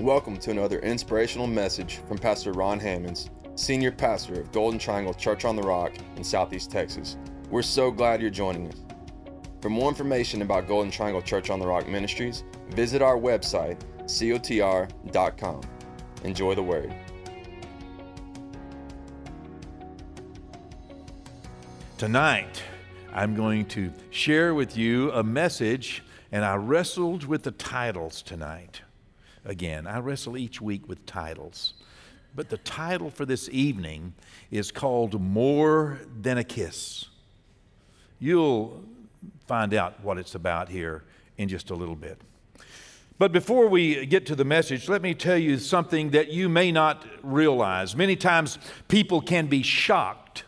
Welcome to another inspirational message from Pastor Ron Hammonds, Senior Pastor of Golden Triangle Church on the Rock in Southeast Texas. We're so glad you're joining us. For more information about Golden Triangle Church on the Rock Ministries, visit our website, cotr.com. Enjoy the word. Tonight, I'm going to share with you a message, and I wrestled with the titles tonight again. I wrestle each week with titles. But the title for this evening is called More Than a Kiss. You'll find out what it's about here in just a little bit. But before we get to the message, let me tell you something that you may not realize. Many times people can be shocked.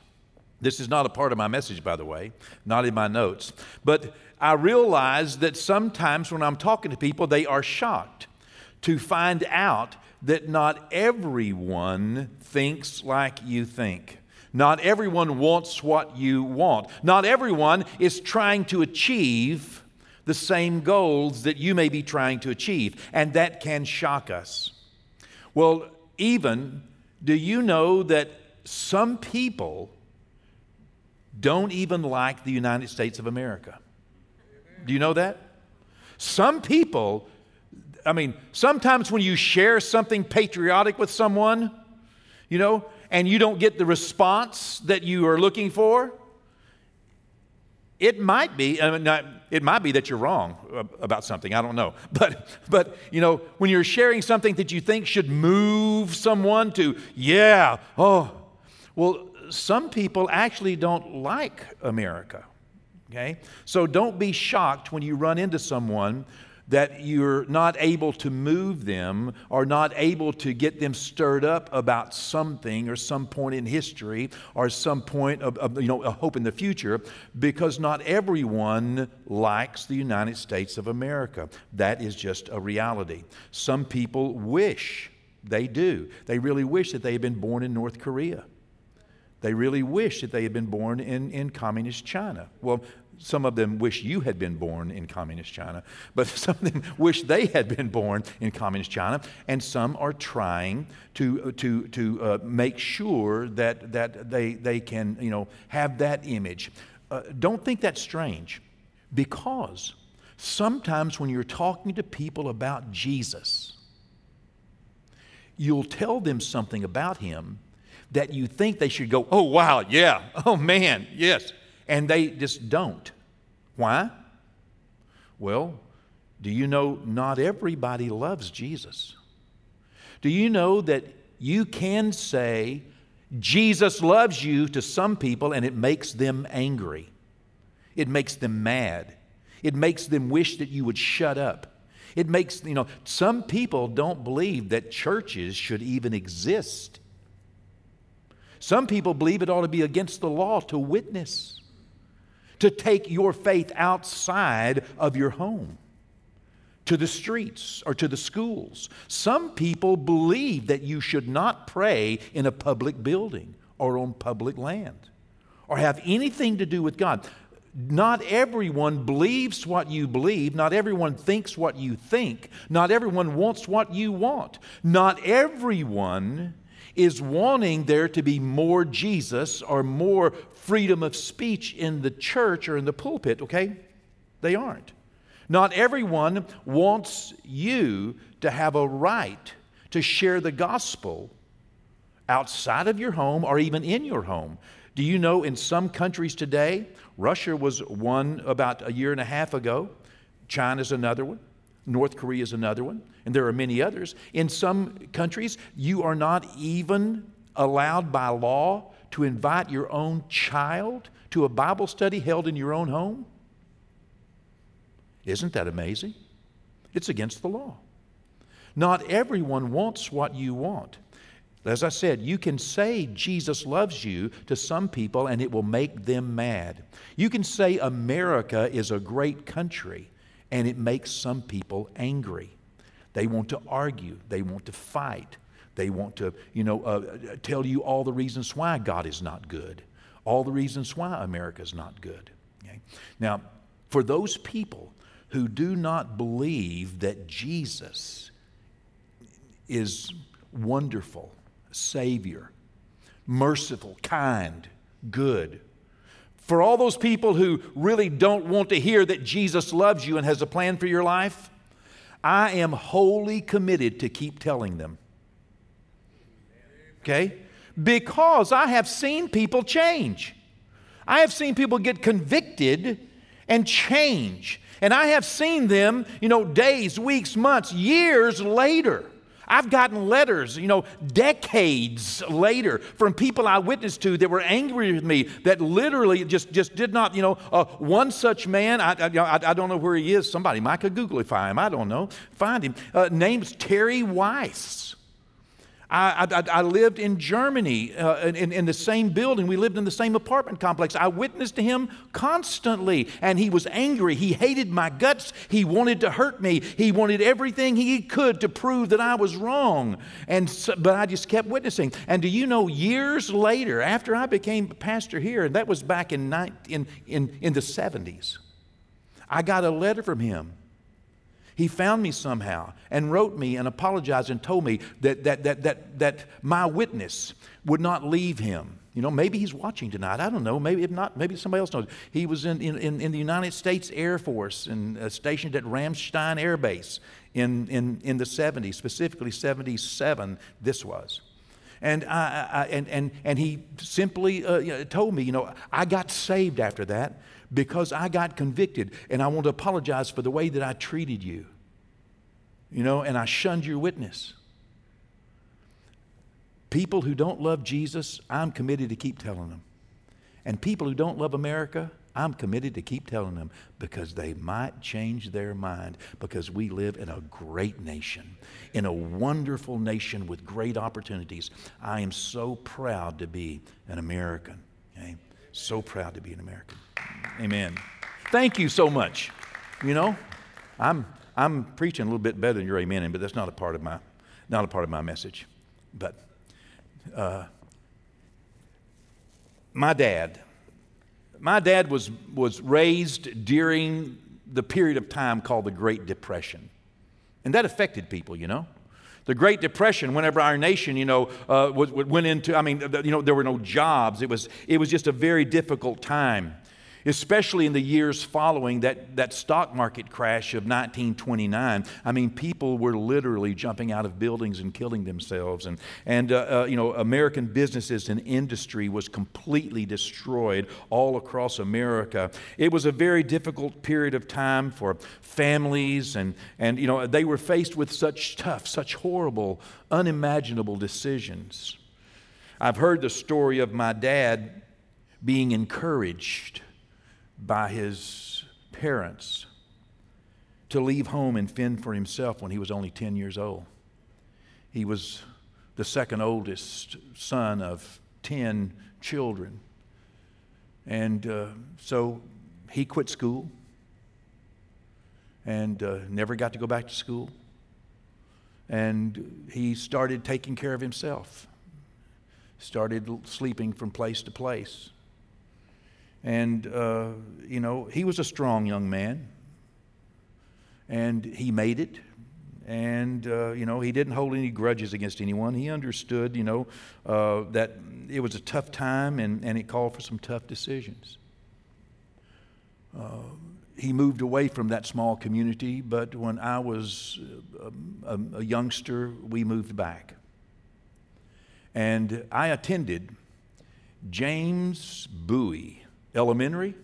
This is not a part of my message, by the way, not in my notes. But I realize that sometimes when I'm talking to people, they are shocked to find out that not everyone thinks like you think. Not everyone wants what you want. Not everyone is trying to achieve the same goals that you may be trying to achieve, and that can shock us. Well, even, do you know that some people don't even like the United States of America? Do you know that? Some people I mean, sometimes when you share something patriotic with someone, you know, and you don't get the response that you are looking for, it might be, I mean, it might be that you're wrong about something. I don't know. But, but, you know, when you're sharing something that you think should move someone to, yeah, oh, well, some people actually don't like America. Okay? So don't be shocked when you run into someone that you're not able to move them or not able to get them stirred up about something or some point in history or some point of, of you know, a hope in the future because not everyone likes the United States of America. That is just a reality. Some people wish, they do, they really wish that they had been born in North Korea. They really wish that they had been born in, in communist China. Well, some of them wish you had been born in communist China, but some of them wish they had been born in communist China, and some are trying to, to, to uh, make sure that, that they, they can you know, have that image. Uh, don't think that's strange, because sometimes when you're talking to people about Jesus, you'll tell them something about him that you think they should go, oh, wow, yeah, oh, man, yes and they just don't. Why? Well, do you know not everybody loves Jesus? Do you know that you can say, Jesus loves you to some people and it makes them angry? It makes them mad. It makes them wish that you would shut up. It makes, you know, some people don't believe that churches should even exist. Some people believe it ought to be against the law to witness to take your faith outside of your home, to the streets or to the schools. Some people believe that you should not pray in a public building or on public land or have anything to do with God. Not everyone believes what you believe. Not everyone thinks what you think. Not everyone wants what you want. Not everyone is wanting there to be more Jesus or more freedom of speech in the church or in the pulpit, okay? They aren't. Not everyone wants you to have a right to share the gospel outside of your home or even in your home. Do you know in some countries today, Russia was one about a year and a half ago, China's another one, North Korea is another one, and there are many others. In some countries, you are not even allowed by law to invite your own child to a Bible study held in your own home. Isn't that amazing? It's against the law. Not everyone wants what you want. As I said, you can say Jesus loves you to some people and it will make them mad. You can say America is a great country and it makes some people angry. They want to argue, they want to fight, they want to, you know, uh, tell you all the reasons why God is not good, all the reasons why America is not good. Okay? Now, for those people who do not believe that Jesus is wonderful, Savior, merciful, kind, good. For all those people who really don't want to hear that Jesus loves you and has a plan for your life, I am wholly committed to keep telling them. Okay? Because I have seen people change. I have seen people get convicted and change. And I have seen them, you know, days, weeks, months, years later. I've gotten letters, you know, decades later from people I witnessed to that were angry with me that literally just, just did not, you know, uh, one such man, I, I, I, don't know where he is. Somebody might could Googlify him. I don't know. Find him. Uh, name's Terry Weiss. I, I, I, lived in Germany uh, in, in the same building. We lived in the same apartment complex. I witnessed to him constantly, and he was angry. He hated my guts. He wanted to hurt me. He wanted everything he could to prove that I was wrong. And so, but I just kept witnessing. And do you know, years later, after I became pastor here, and that was back in, in, in, in the 70s, I got a letter from him he found me somehow and wrote me and apologized and told me that, that, that, that, that my witness would not leave him. You know, maybe he's watching tonight. I don't know. Maybe if not, maybe somebody else knows. He was in, in, in the United States Air Force and uh, stationed at Ramstein Air Base in, in, in the 70s, specifically 77, this was. And, I, I, and, and, and he simply uh, you know, told me, you know, I got saved after that because I got convicted and I want to apologize for the way that I treated you. You know, and I shunned your witness. People who don't love Jesus, I'm committed to keep telling them. And people who don't love America, I'm committed to keep telling them because they might change their mind because we live in a great nation, in a wonderful nation with great opportunities. I am so proud to be an American. Okay? So proud to be an American. Amen. Thank you so much. You know, I'm, I'm preaching a little bit better than your amen, but that's not a part of my, not a part of my message. But uh, my dad, my dad was, was raised during the period of time called the Great Depression. And that affected people, you know. The Great Depression, whenever our nation, you know, uh, went into, I mean, you know, there were no jobs. It was, it was just a very difficult time especially in the years following that, that stock market crash of 1929. I mean, people were literally jumping out of buildings and killing themselves. And, and uh, uh, you know, American businesses and industry was completely destroyed all across America. It was a very difficult period of time for families, and, and you know, they were faced with such tough, such horrible, unimaginable decisions. I've heard the story of my dad being encouraged by his parents to leave home and fend for himself when he was only 10 years old. He was the second oldest son of 10 children. And uh, so he quit school and uh, never got to go back to school. And he started taking care of himself, started sleeping from place to place. And, uh, you know, he was a strong young man. And he made it. And, uh, you know, he didn't hold any grudges against anyone. He understood, you know, uh, that it was a tough time and, and it called for some tough decisions. Uh, he moved away from that small community, but when I was a, a, a youngster, we moved back. And I attended James Bowie elementary,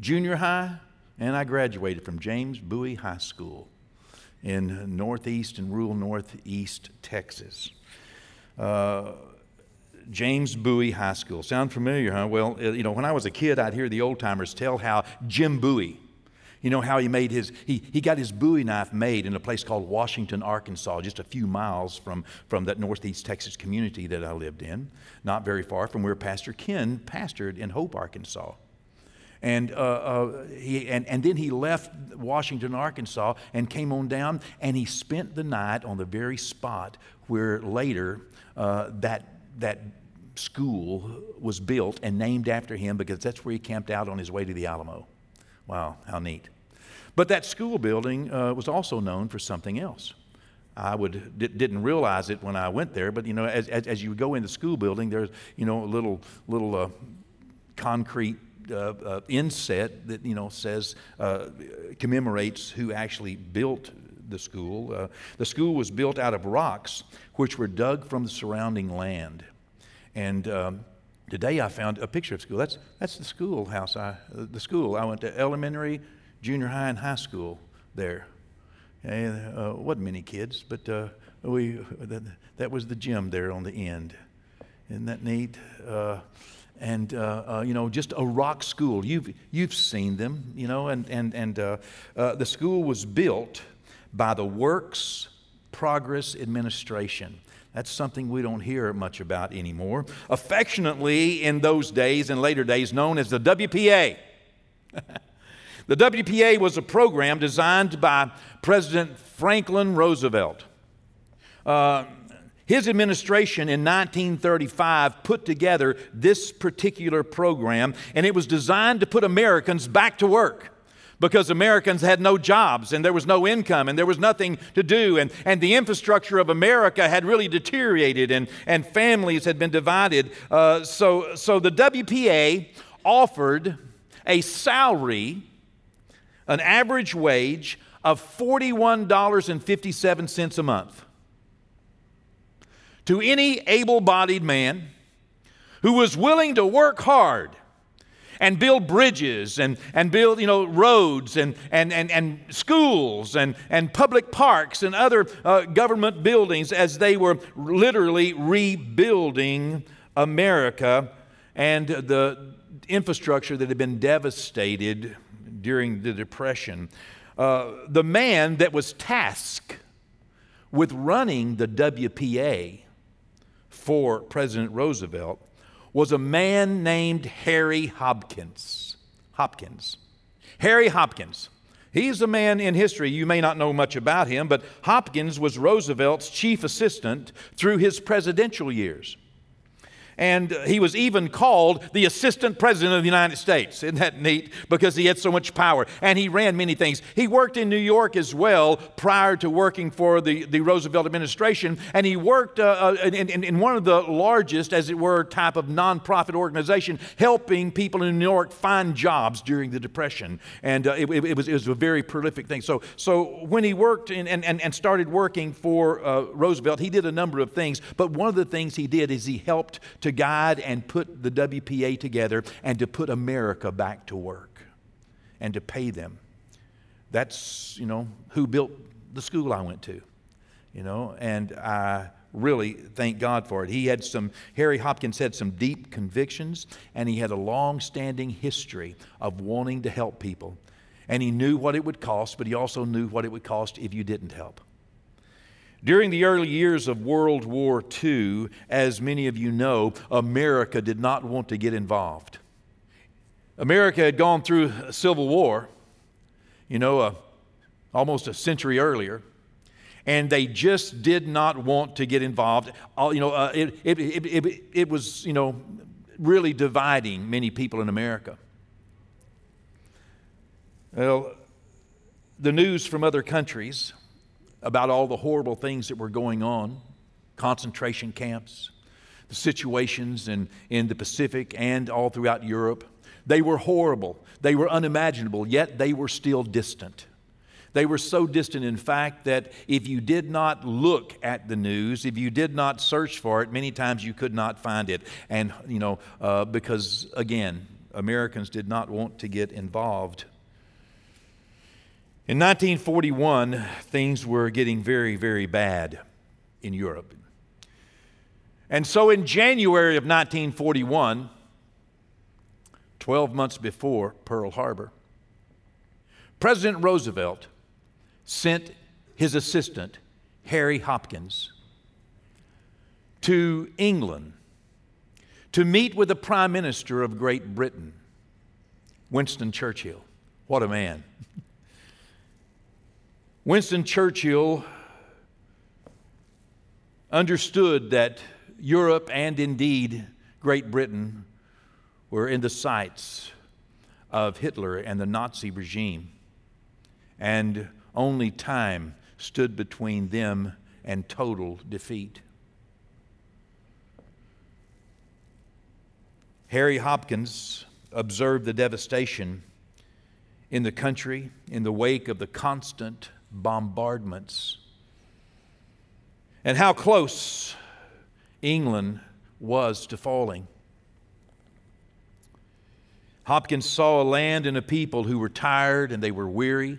junior high, and I graduated from James Bowie High School in northeast and rural northeast Texas. Uh, James Bowie High School. Sound familiar, huh? Well, you know, when I was a kid, I'd hear the old timers tell how Jim Bowie, you know how he made his, he, he got his Bowie knife made in a place called Washington, Arkansas, just a few miles from, from that northeast Texas community that I lived in, not very far from where Pastor Ken pastored in Hope, Arkansas. And, uh, uh, he, and, and then he left Washington, Arkansas, and came on down, and he spent the night on the very spot where later uh, that, that school was built and named after him because that's where he camped out on his way to the Alamo. Wow, how neat. But that school building uh, was also known for something else. I would didn't realize it when I went there, but you know, as, as, as you go in the school building, there's you know a little little uh, concrete uh, uh, inset that you know says uh, commemorates who actually built the school. Uh, the school was built out of rocks which were dug from the surrounding land, and um, today I found a picture of school. That's that's the schoolhouse. I the school I went to elementary, junior high, and high school there. And, uh, wasn't many kids, but uh, we that, that, was the gym there on the end. Isn't that neat? Uh, and uh, uh, you know, just a rock school. You've you've seen them, you know, and and and uh, the school was built by the Works Progress Administration. That's something we don't hear much about anymore. Affectionately, in those days and later days, known as the WPA. The WPA was a program designed by President Franklin Roosevelt. Uh, his administration in 1935 put together this particular program, and it was designed to put Americans back to work because Americans had no jobs and there was no income and there was nothing to do. And, and the infrastructure of America had really deteriorated and, and families had been divided. Uh, so, so the WPA offered a salary an average wage of $41.57 a month to any able bodied man who was willing to work hard and build bridges and, and build you know, roads and, and, and, and schools and, and public parks and other uh, government buildings as they were literally rebuilding America and the infrastructure that had been devastated during the Depression. Uh, the man that was tasked with running the WPA for President Roosevelt was a man named Harry Hopkins. Hopkins. Harry Hopkins. He's a man in history. You may not know much about him, but Hopkins was Roosevelt's chief assistant through his presidential years and he was even called the assistant president of the United States. Isn't that neat? Because he had so much power and he ran many things. He worked in New York as well prior to working for the, the Roosevelt administration, and he worked uh, uh in, in, in one of the largest, as it were, type of nonprofit organization, helping people in New York find jobs during the Depression. And uh, it, it, was, it was a very prolific thing. So, so when he worked in, and, and, and started working for uh, Roosevelt, he did a number of things, but one of the things he did is he helped to to guide and put the WPA together and to put America back to work and to pay them. That's, you know, who built the school I went to, you know, and I really thank God for it. He had some, Harry Hopkins had some deep convictions, and he had a long standing history of wanting to help people. And he knew what it would cost, but he also knew what it would cost if you didn't help. During the early years of World War II, as many of you know, America did not want to get involved. America had gone through a civil war, you know, uh, almost a century earlier, and they just did not want to get involved. All, you know, uh, it, it, it, it, it was, you know, really dividing many people in America. Well, the news from other countries about all the horrible things that were going on concentration camps, the situations in, in the Pacific and all throughout Europe. They were horrible, they were unimaginable, yet they were still distant. They were so distant, in fact, that if you did not look at the news, if you did not search for it, many times you could not find it. And, you know, uh, because, again, Americans did not want to get involved in 1941, things were getting very, very bad in Europe. And so in January of 1941, 12 months before Pearl Harbor, President Roosevelt sent his assistant, Harry Hopkins, to England to meet with the Prime Minister of Great Britain, Winston Churchill. What a man. Winston Churchill understood that Europe and indeed Great Britain were in the sights of Hitler and the Nazi regime, and only time stood between them and total defeat. Harry Hopkins observed the devastation in the country in the wake of the constant bombardments and how close England was to falling. Hopkins saw a land and a people who were tired and they were weary,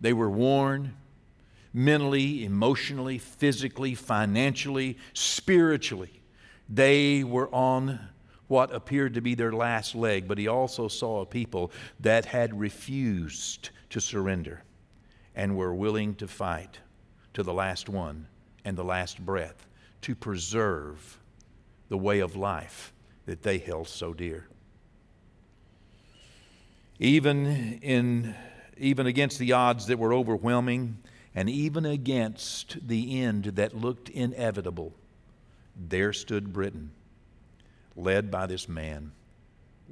they were worn mentally, emotionally, physically, financially, spiritually. They were on what appeared to be their last leg, but he also saw a people that had refused to surrender and were willing to fight to the last one and the last breath to preserve the way of life that they held so dear. Even in even against the odds that were overwhelming and even against the end that looked inevitable, there stood Britain led by this man,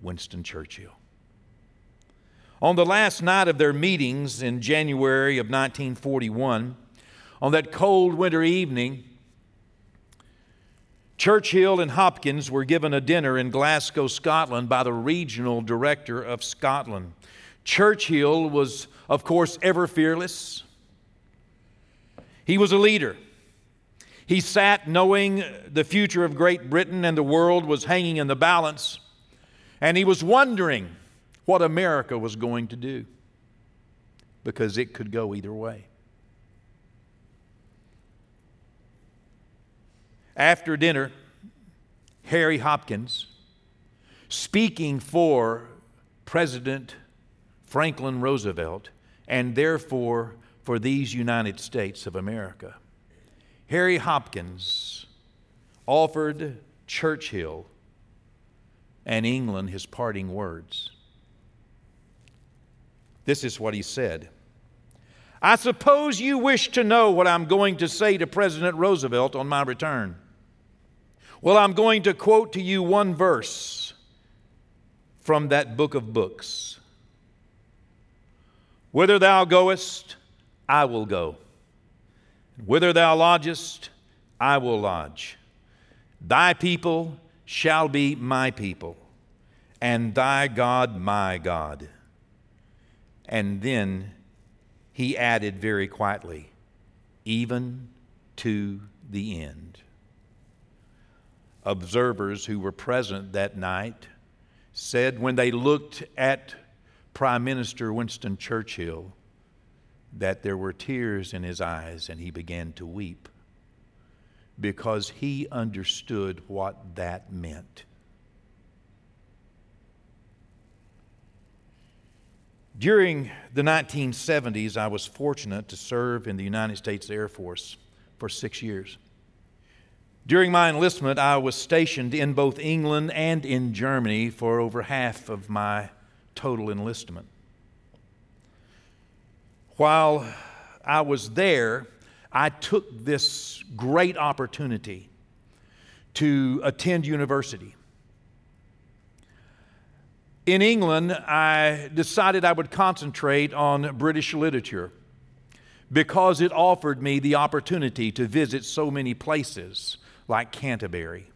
Winston Churchill. On the last night of their meetings in January of 1941, on that cold winter evening, Churchill and Hopkins were given a dinner in Glasgow, Scotland, by the regional director of Scotland. Churchill was, of course, ever fearless. He was a leader. He sat knowing the future of Great Britain and the world was hanging in the balance, and he was wondering what America was going to do because it could go either way. After dinner, Harry Hopkins, speaking for President Franklin Roosevelt and therefore for these United States of America, Harry Hopkins offered Churchill and England his parting words. This is what he said I suppose you wish to know what I'm going to say to President Roosevelt on my return. Well, I'm going to quote to you one verse from that book of books. Whither thou goest, I will go. Whither thou lodgest, I will lodge. Thy people shall be my people, and thy God my God. And then he added very quietly, even to the end. Observers who were present that night said when they looked at Prime Minister Winston Churchill, that there were tears in his eyes and he began to weep because he understood what that meant. During the 1970s, I was fortunate to serve in the United States Air Force for six years. During my enlistment, I was stationed in both England and in Germany for over half of my total enlistment while I was there, I took this great opportunity to attend university. In England, I decided I would concentrate on British literature because it offered me the opportunity to visit so many places like Canterbury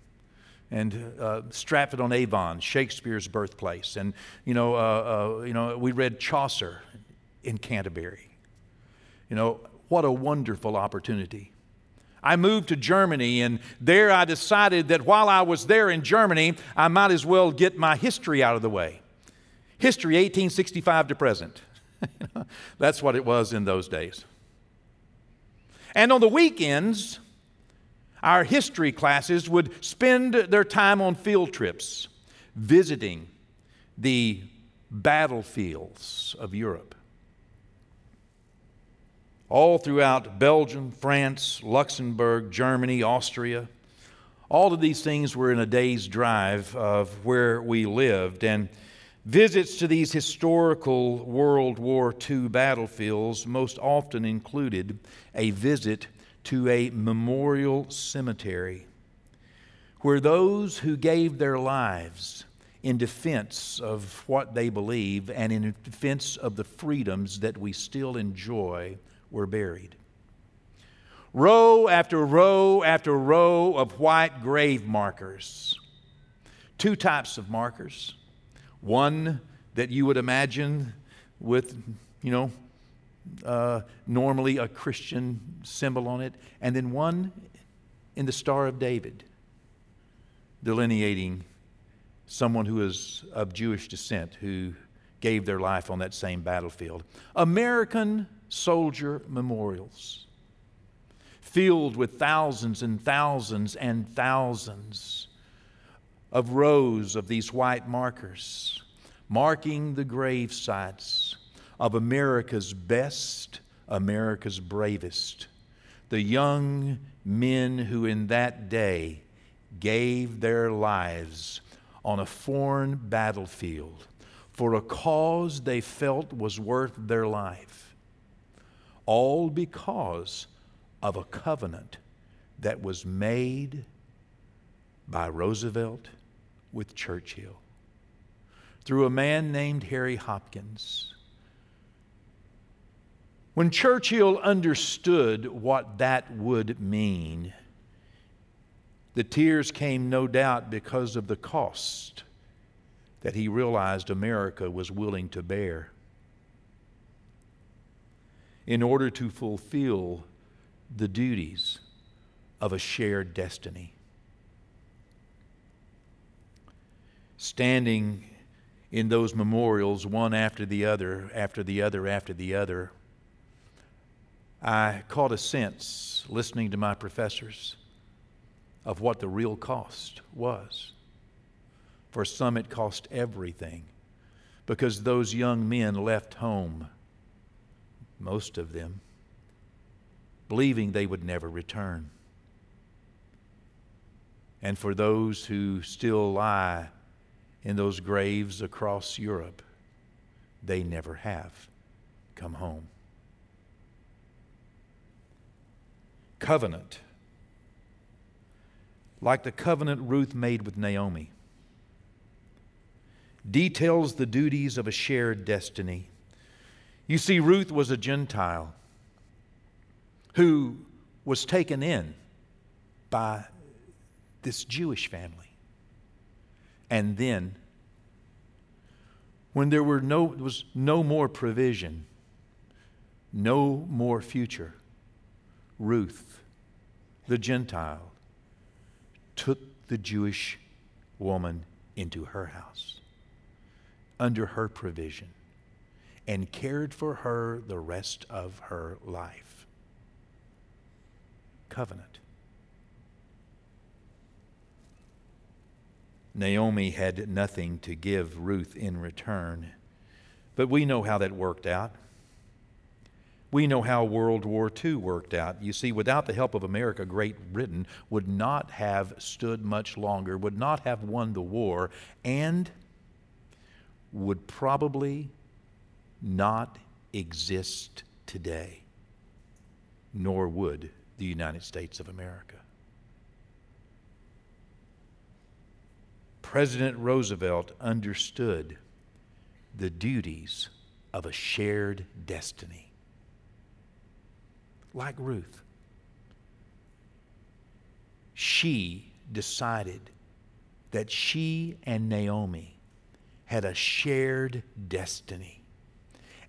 and uh, Stratford on Avon, Shakespeare's birthplace, and you know, uh, uh, you know, we read Chaucer in Canterbury. You know, what a wonderful opportunity. I moved to Germany, and there I decided that while I was there in Germany, I might as well get my history out of the way. History 1865 to present. That's what it was in those days. And on the weekends, our history classes would spend their time on field trips, visiting the battlefields of Europe all throughout Belgium, France, Luxembourg, Germany, Austria. All of these things were in a day's drive of where we lived. And visits to these historical World War II battlefields most often included a visit to a memorial cemetery where those who gave their lives in defense of what they believe and in defense of the freedoms that we still enjoy were buried. row after row after row of white grave markers. Two types of markers. One that you would imagine with, you know, uh, normally a Christian symbol on it, and then one in the Star of David, delineating someone who is of Jewish descent who gave their life on that same battlefield. American soldier memorials filled with thousands and thousands and thousands of rows of these white markers marking the grave sites of America's best, America's bravest, the young men who in that day gave their lives on a foreign battlefield for a cause they felt was worth their life, all because of a covenant that was made by Roosevelt with Churchill through a man named Harry Hopkins. When Churchill understood what that would mean, the tears came no doubt because of the cost that he realized America was willing to bear in order to fulfill the duties of a shared destiny. Standing in those memorials, one after the other, after the other, after the other, I caught a sense, listening to my professors, of what the real cost was. For some, it cost everything because those young men left home, most of them, believing they would never return. And for those who still lie in those graves across Europe, they never have come home. Covenant. Like the covenant Ruth made with Naomi, details the duties of a shared destiny. You see, Ruth was a Gentile who was taken in by this Jewish family. And then, when there were no, was no more provision, no more future, Ruth, the Gentile, took the Jewish woman into her house under her provision and cared for her the rest of her life. Covenant. Naomi had nothing to give Ruth in return. But we know how that worked out. We know how World War II worked out. You see, without the help of America, Great Britain would not have stood much longer, would not have won the war, and would probably not exist today, nor would the United States of America. President Roosevelt understood the duties of a shared destiny. Like Ruth, she decided that she and Naomi had a shared destiny.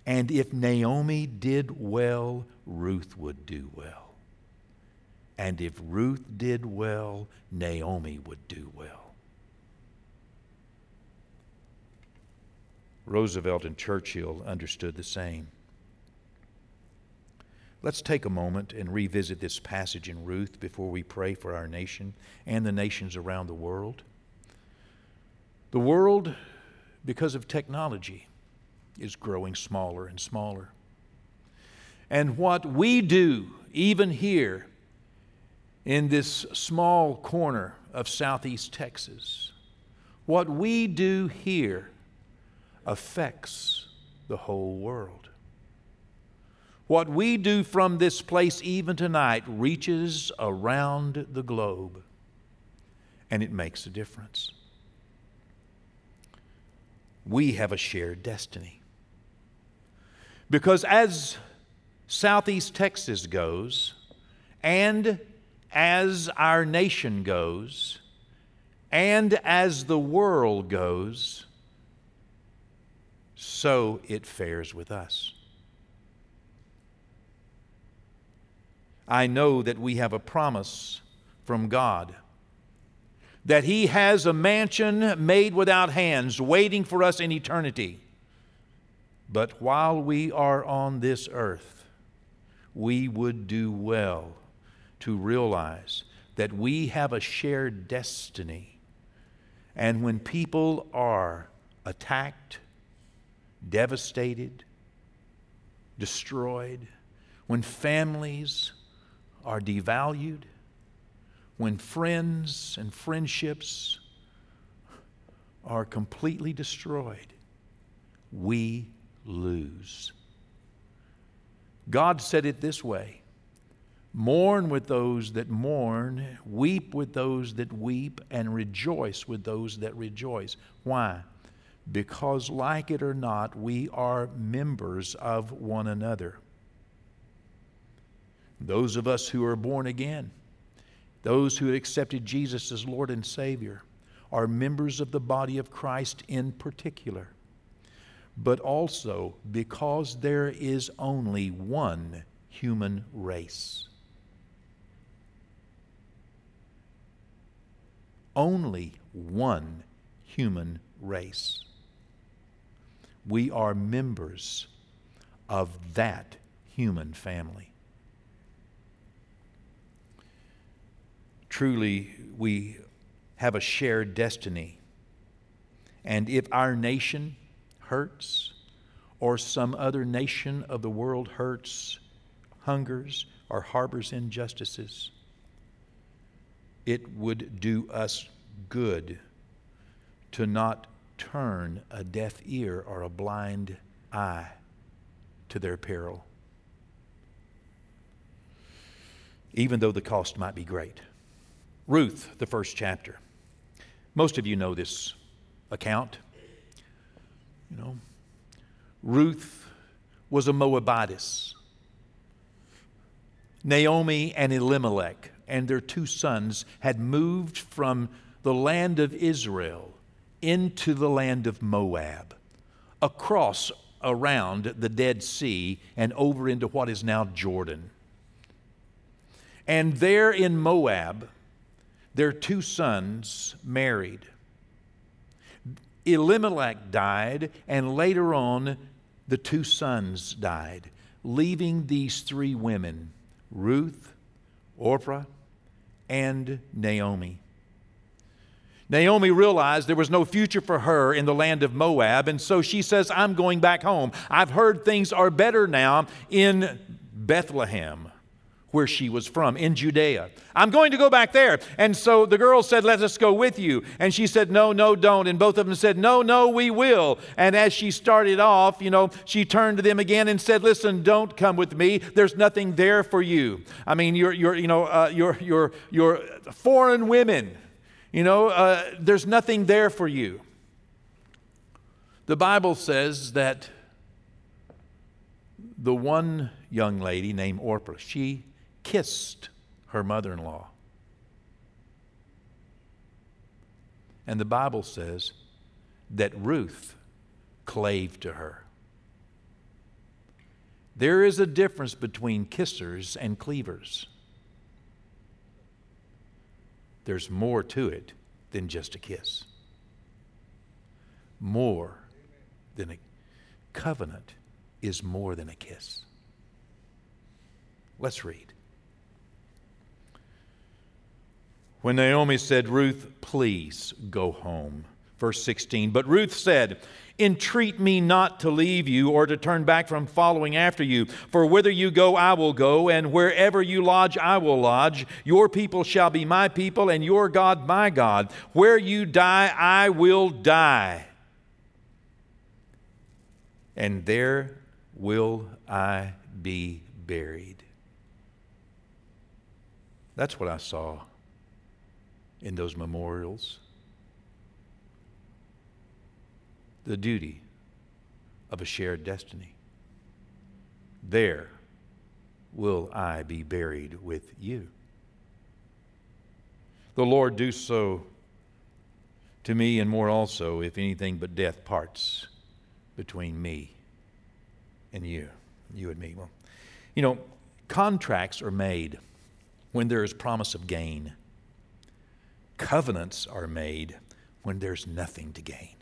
And if Naomi did well, Ruth would do well. And if Ruth did well, Naomi would do well. Roosevelt and Churchill understood the same. Let's take a moment and revisit this passage in Ruth before we pray for our nation and the nations around the world. The world, because of technology, is growing smaller and smaller. And what we do, even here in this small corner of southeast Texas, what we do here affects the whole world. What we do from this place even tonight reaches around the globe, and it makes a difference. We have a shared destiny. Because as Southeast Texas goes, And as our nation goes, and as the world goes, so it fares with us. I know that we have a promise from God that He has a mansion made without hands waiting for us in eternity. But while we are on this earth, we would do well to realize that we have a shared destiny. And when people are attacked, devastated, destroyed, when families are devalued, when friends and friendships are completely destroyed, we lose. God said it this way Mourn with those that mourn, weep with those that weep, and rejoice with those that rejoice. Why? Because, like it or not, we are members of one another. Those of us who are born again, those who have accepted Jesus as Lord and Savior, are members of the body of Christ in particular. But also because there is only one human race. Only one human race. We are members of that human family. Truly, we have a shared destiny. And if our nation hurts, or some other nation of the world hurts, hungers, or harbors injustices, it would do us good to not turn a deaf ear or a blind eye to their peril, even though the cost might be great. Ruth, the first chapter. Most of you know this account. You know, Ruth was a Moabitess. Naomi and Elimelech and their two sons had moved from the land of Israel into the land of Moab, across around the Dead Sea and over into what is now Jordan. And there in Moab, their two sons married. Elimelech died, and later on, the two sons died, leaving these three women Ruth, Orpah, and Naomi. Naomi realized there was no future for her in the land of Moab, and so she says, I'm going back home. I've heard things are better now in Bethlehem where she was from, in Judea. I'm going to go back there. And so the girl said, Let us go with you. And she said, No, no, don't. And both of them said, No, no, we will. And as she started off, you know, she turned to them again and said, Listen, don't come with me. There's nothing there for you. I mean, you're, you're you know, uh, you're, you're, you're foreign women. You know, uh, there's nothing there for you. The Bible says that the one young lady named Orpah, she kissed her mother in law. And the Bible says that Ruth clave to her. There is a difference between kissers and cleavers. There's more to it than just a kiss. More than a covenant is more than a kiss. Let's read. When Naomi said, Ruth, please go home. Verse 16. But Ruth said, Entreat me not to leave you or to turn back from following after you. For whither you go, I will go, and wherever you lodge, I will lodge. Your people shall be my people, and your God my God. Where you die, I will die. And there will I be buried. That's what I saw in those memorials. The duty of a shared destiny. There will I be buried with you. The Lord do so to me and more also, if anything but death parts between me and you, you and me. Well, you know, contracts are made when there is promise of gain. Covenants are made when there's nothing to gain,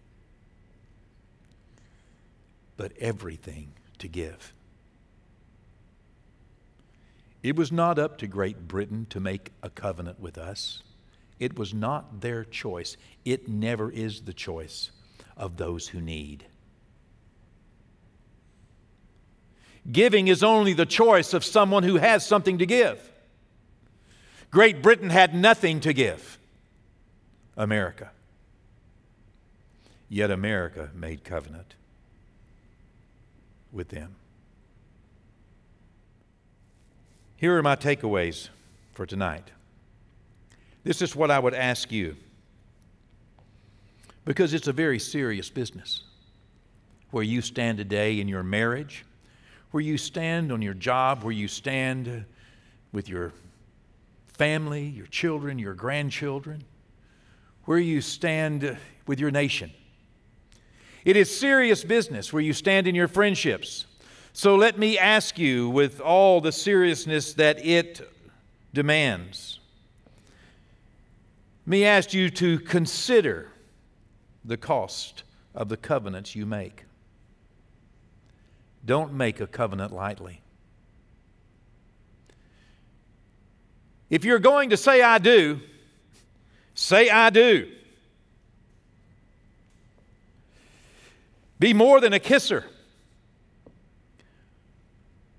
but everything to give. It was not up to Great Britain to make a covenant with us. It was not their choice. It never is the choice of those who need. Giving is only the choice of someone who has something to give. Great Britain had nothing to give America. Yet America made covenant with them. Here are my takeaways for tonight. This is what I would ask you because it's a very serious business. Where you stand today in your marriage, where you stand on your job, where you stand with your family, your children, your grandchildren, where you stand with your nation. It is serious business where you stand in your friendships, so let me ask you, with all the seriousness that it demands, me ask you to consider the cost of the covenants you make. Don't make a covenant lightly. If you're going to say, I do, say, I do. Be more than a kisser.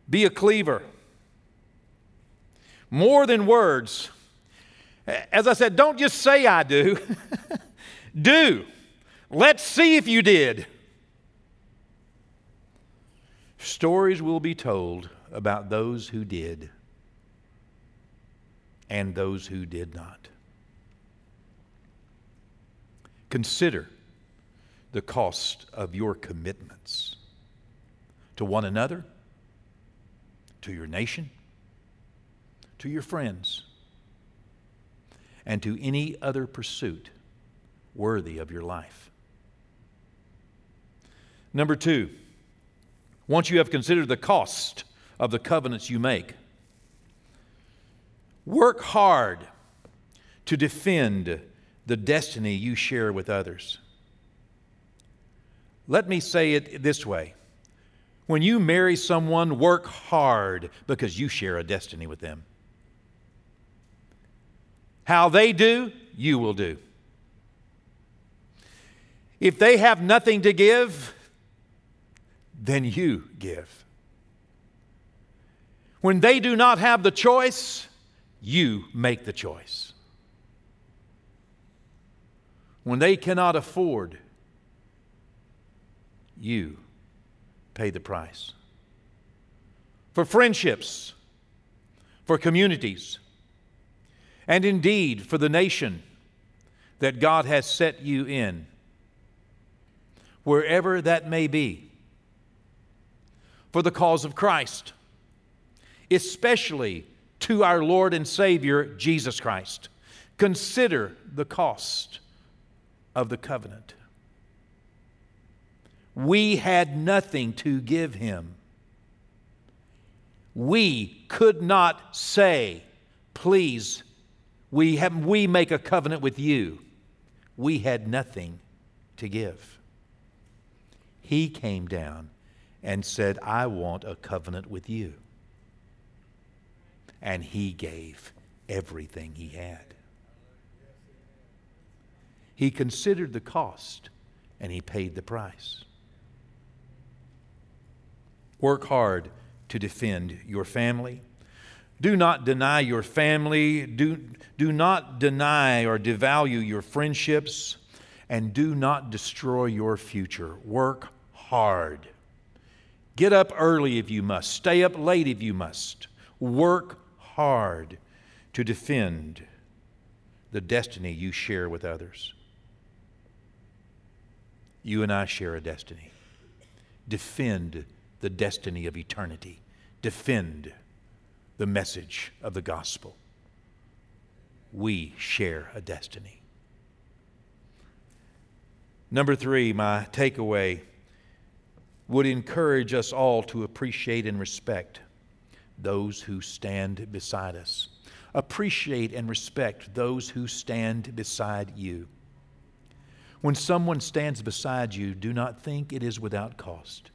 Be a cleaver. More than words. As I said, don't just say I do. do. Let's see if you did. Stories will be told about those who did and those who did not. Consider the cost of your commitments to one another to your nation, to your friends, and to any other pursuit worthy of your life. Number two, once you have considered the cost of the covenants you make, work hard to defend the destiny you share with others. Let me say it this way when you marry someone, work hard because you share a destiny with them. How they do, you will do. If they have nothing to give, then you give. When they do not have the choice, you make the choice. When they cannot afford, you pay the price. For friendships, for communities, and indeed for the nation that God has set you in, wherever that may be, for the cause of Christ, especially to our Lord and Savior Jesus Christ. Consider the cost of the covenant we had nothing to give him. We could not say, Please, we, have, we make a covenant with you. We had nothing to give. He came down and said, I want a covenant with you. And he gave everything he had. He considered the cost and he paid the price. Work hard to defend your family. Do not deny your family. Do, do not deny or devalue your friendships. And do not destroy your future. Work hard. Get up early if you must. Stay up late if you must. Work hard to defend the destiny you share with others. You and I share a destiny. Defend the destiny of eternity. Defend the message of the gospel. We share a destiny. Number three, my takeaway would encourage us all to appreciate and respect those who stand beside us. Appreciate and respect those who stand beside you. When someone stands beside you, do not think it is without cost.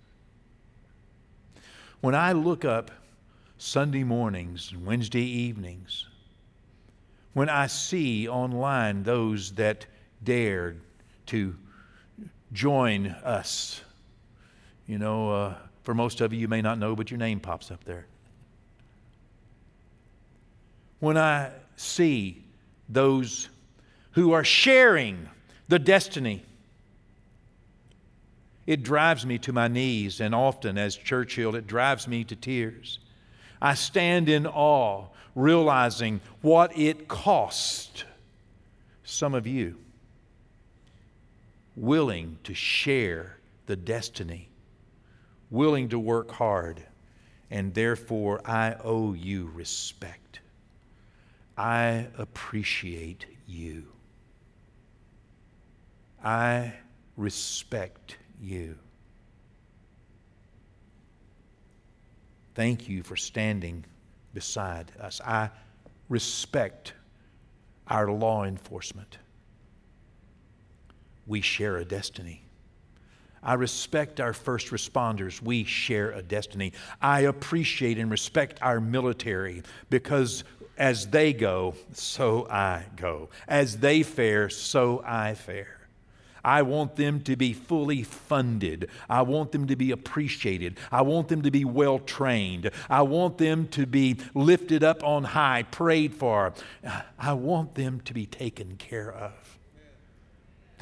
When I look up Sunday mornings and Wednesday evenings, when I see online those that dared to join us, you know, uh, for most of you, you may not know, but your name pops up there. When I see those who are sharing the destiny, it drives me to my knees, and often, as Churchill, it drives me to tears. I stand in awe, realizing what it cost some of you willing to share the destiny, willing to work hard, and therefore I owe you respect. I appreciate you. I respect you. Thank you for standing beside us. I respect our law enforcement. We share a destiny. I respect our first responders. We share a destiny. I appreciate and respect our military because as they go, so I go. As they fare, so I fare. I want them to be fully funded. I want them to be appreciated. I want them to be well trained. I want them to be lifted up on high, prayed for. Uh, I want them to be taken care of.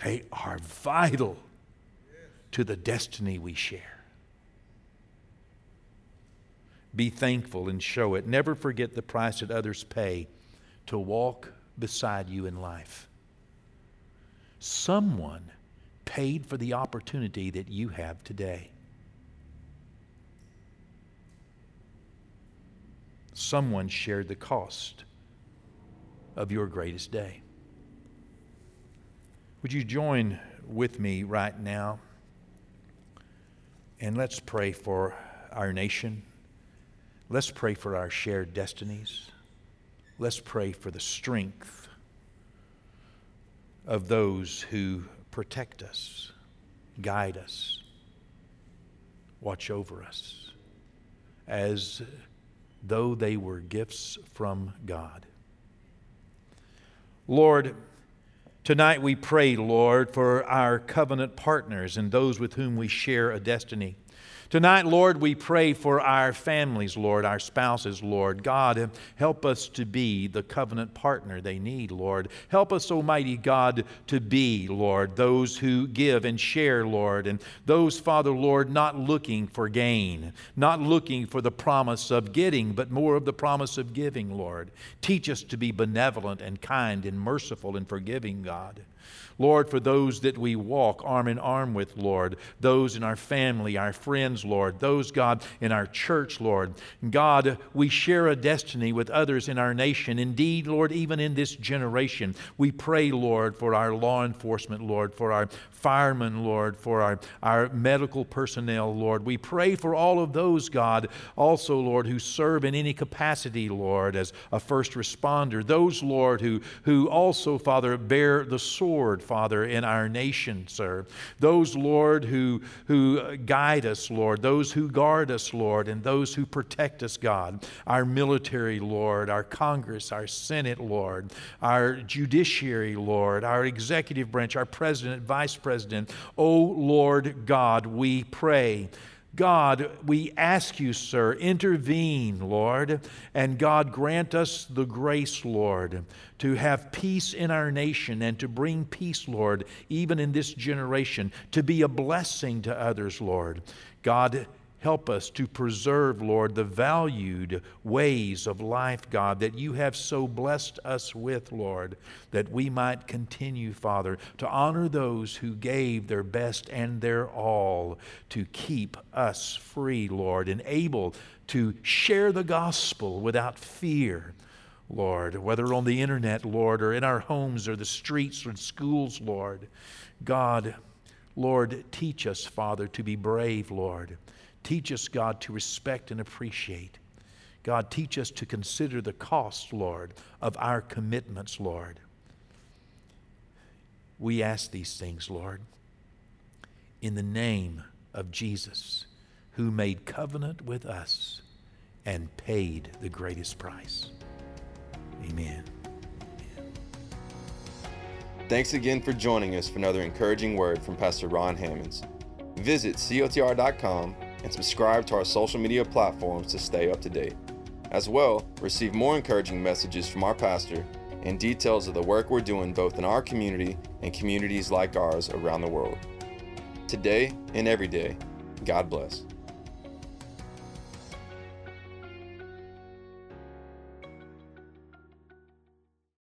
They are vital to the destiny we share. Be thankful and show it. Never forget the price that others pay to walk beside you in life. Someone paid for the opportunity that you have today. Someone shared the cost of your greatest day. Would you join with me right now? And let's pray for our nation. Let's pray for our shared destinies. Let's pray for the strength of those who protect us, guide us, watch over us, as though they were gifts from God. Lord, tonight we pray, Lord, for our covenant partners and those with whom we share a destiny. Tonight, Lord, we pray for our families, Lord, our spouses, Lord. God, help us to be the covenant partner they need, Lord. Help us, Almighty God, to be, Lord, those who give and share, Lord, and those, Father, Lord, not looking for gain, not looking for the promise of getting, but more of the promise of giving, Lord. Teach us to be benevolent and kind and merciful and forgiving, God. Lord, for those that we walk arm in arm with, Lord, those in our family, our friends, Lord, those, God, in our church, Lord. God, we share a destiny with others in our nation. Indeed, Lord, even in this generation, we pray, Lord, for our law enforcement, Lord, for our firemen, Lord, for our, our medical personnel, Lord. We pray for all of those, God, also, Lord, who serve in any capacity, Lord, as a first responder. Those, Lord, who, who also, Father, bear the sword, Father, in our nation, sir. Those, Lord, who, who guide us, Lord. Those who guard us, Lord, and those who protect us, God. Our military, Lord. Our Congress, our Senate, Lord. Our judiciary, Lord. Our executive branch, our president, vice president. Oh, Lord God, we pray God, we ask you, sir, intervene, Lord, and God, grant us the grace, Lord, to have peace in our nation and to bring peace, Lord, even in this generation, to be a blessing to others, Lord. God, Help us to preserve, Lord, the valued ways of life, God, that you have so blessed us with, Lord, that we might continue, Father, to honor those who gave their best and their all to keep us free, Lord, and able to share the gospel without fear. Lord, whether on the internet, Lord, or in our homes or the streets or in schools, Lord. God, Lord, teach us, Father, to be brave, Lord Teach us, God, to respect and appreciate. God, teach us to consider the cost, Lord, of our commitments, Lord. We ask these things, Lord, in the name of Jesus, who made covenant with us and paid the greatest price. Amen. Thanks again for joining us for another encouraging word from Pastor Ron Hammonds. Visit cotr.com and subscribe to our social media platforms to stay up to date. As well, receive more encouraging messages from our pastor and details of the work we're doing both in our community and communities like ours around the world. Today and every day, God bless.